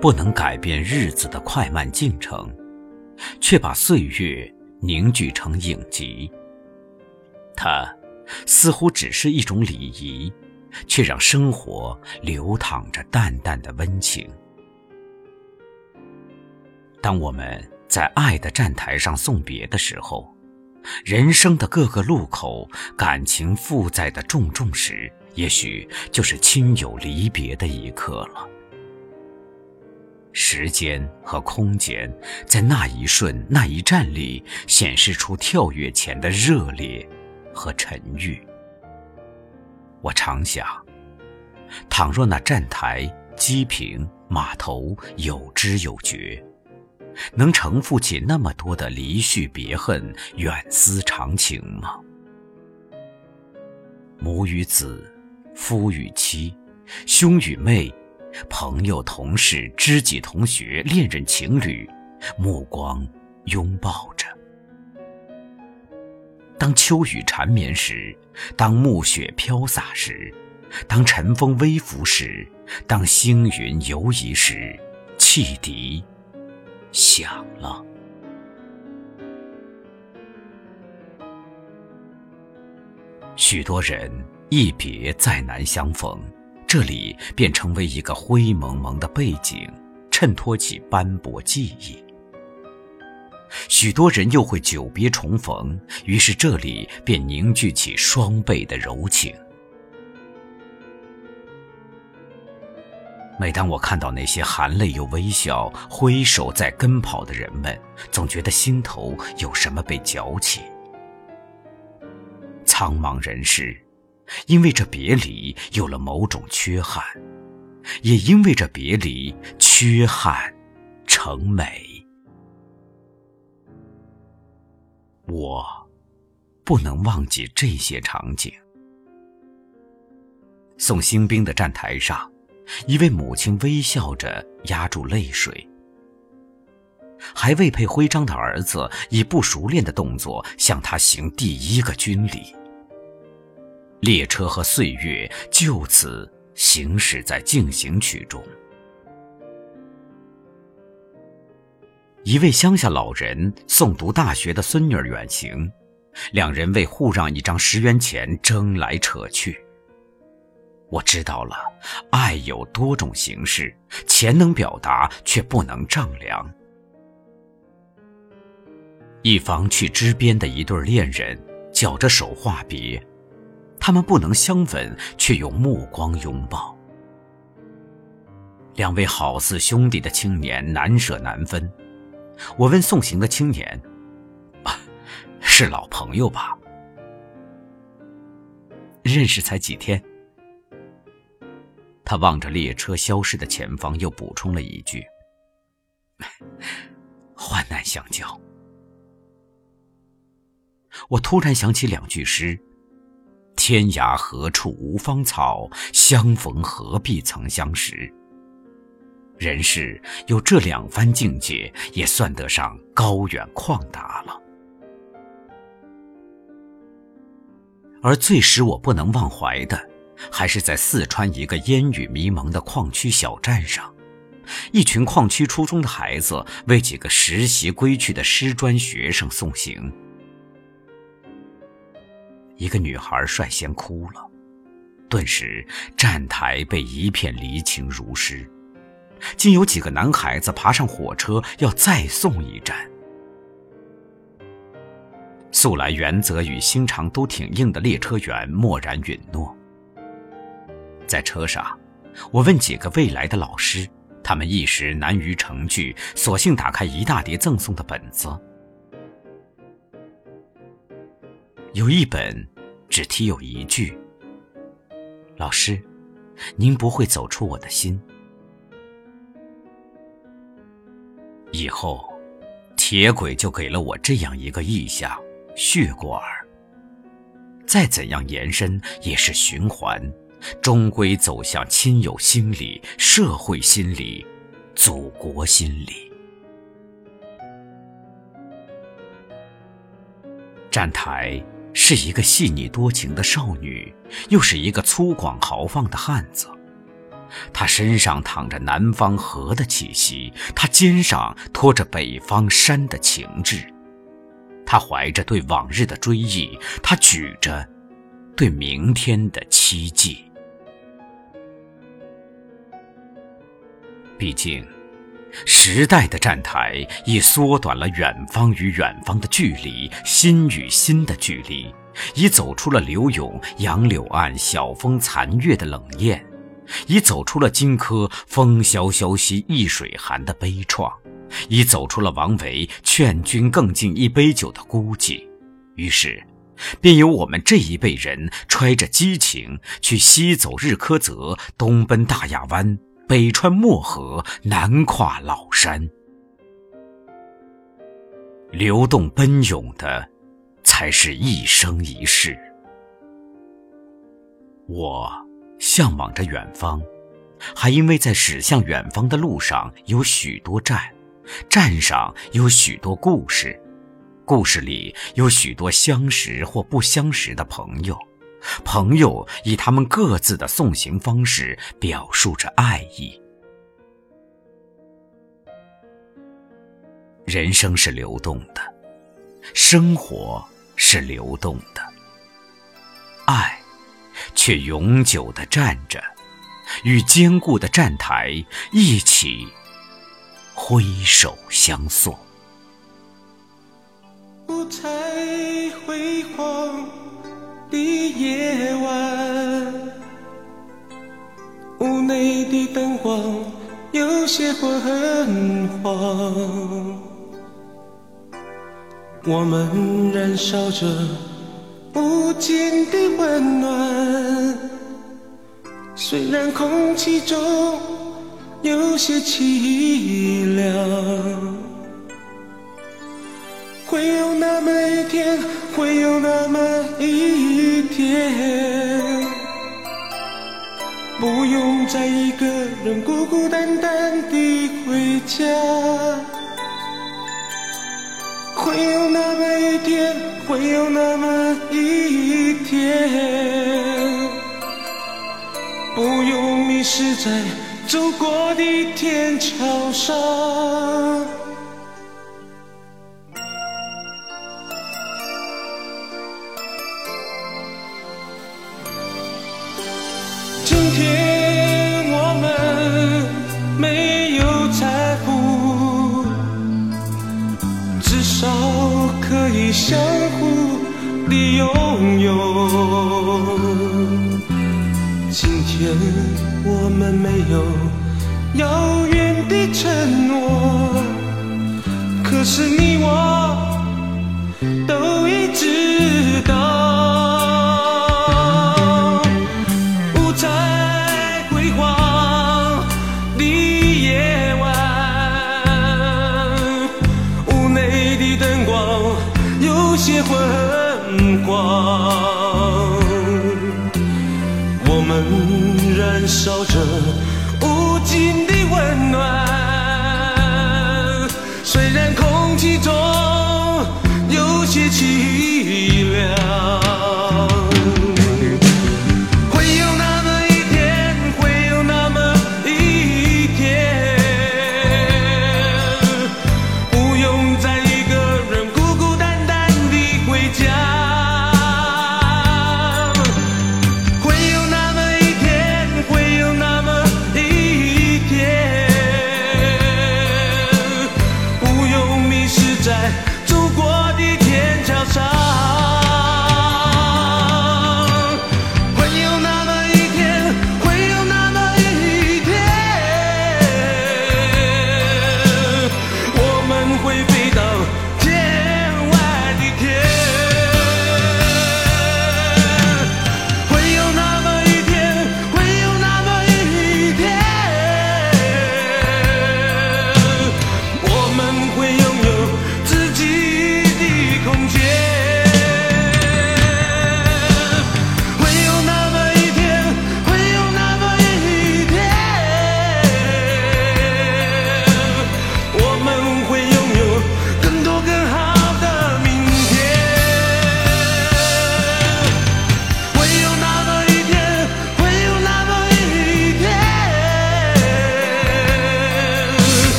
不能改变日子的快慢进程，却把岁月凝聚成影集。它似乎只是一种礼仪，却让生活流淌着淡淡的温情。当我们在爱的站台上送别的时候，人生的各个路口，感情负载的重重时，也许就是亲友离别的一刻了。时间和空间在那一瞬、那一站里，显示出跳跃前的热烈和沉郁。我常想，倘若那站台、机坪、码头有知有觉，能承负起那么多的离绪别恨、远思长情吗？母与子，夫与妻，兄与妹。朋友、同事、知己、同学、恋人、情侣，目光拥抱着。当秋雨缠绵时，当暮雪飘洒时，当晨风微拂时，当星云游移时，汽笛响了。许多人一别再难相逢。这里便成为一个灰蒙蒙的背景，衬托起斑驳记忆。许多人又会久别重逢，于是这里便凝聚起双倍的柔情。每当我看到那些含泪又微笑、挥手在跟跑的人们，总觉得心头有什么被搅起。苍茫人世。因为这别离有了某种缺憾，也因为这别离缺憾成美。我不能忘记这些场景。送新兵的站台上，一位母亲微笑着压住泪水，还未配徽章的儿子以不熟练的动作向他行第一个军礼。列车和岁月就此行驶在进行曲中。一位乡下老人送读大学的孙女儿远行，两人为互让一张十元钱争来扯去。我知道了，爱有多种形式，钱能表达，却不能丈量。一方去支边的一对恋人，绞着手话别。他们不能相吻，却用目光拥抱。两位好似兄弟的青年难舍难分。我问送行的青年：“啊，是老朋友吧？认识才几天？”他望着列车消失的前方，又补充了一句：“ 患难相交。”我突然想起两句诗。天涯何处无芳草，相逢何必曾相识。人世有这两番境界，也算得上高远旷达了。而最使我不能忘怀的，还是在四川一个烟雨迷蒙的矿区小站上，一群矿区初中的孩子为几个实习归去的师专学生送行。一个女孩率先哭了，顿时站台被一片离情如诗，竟有几个男孩子爬上火车要再送一站。素来原则与心肠都挺硬的列车员默然允诺。在车上，我问几个未来的老师，他们一时难于成句，索性打开一大叠赠送的本子。有一本，只提有一句：“老师，您不会走出我的心。”以后，铁轨就给了我这样一个意象：血管。再怎样延伸，也是循环，终归走向亲友心里、社会心里、祖国心里。站台。是一个细腻多情的少女，又是一个粗犷豪放的汉子。他身上淌着南方河的气息，他肩上托着北方山的情致，他怀着对往日的追忆，他举着对明天的期冀。毕竟，时代的站台已缩短了远方与远方的距离，心与心的距离，已走出了柳永“杨柳岸，晓风残月”的冷艳。已走出了荆轲“风萧萧兮易水寒”的悲怆，已走出了王维“劝君更尽一杯酒”的孤寂。于是，便由我们这一辈人揣着激情，去西走日喀则，东奔大亚湾，北穿漠河，南跨老山。流动奔涌的，才是一生一世。我。向往着远方，还因为在驶向远方的路上有许多站，站上有许多故事，故事里有许多相识或不相识的朋友，朋友以他们各自的送行方式表述着爱意。人生是流动的，生活是流动的，爱。却永久的站着，与坚固的站台一起挥手相送。夜晚，屋内的灯光有些昏黄，我们燃烧着。无尽的温暖，虽然空气中有些凄凉，会有那么一天，会有那么一，不用再一个人孤孤单单地回家。会有那么一天，会有那么一天，不用迷失在走过的天桥上。可以相互的拥有。今天我们没有遥远的承诺，可是你我些昏黄，我们燃烧着无尽的温暖。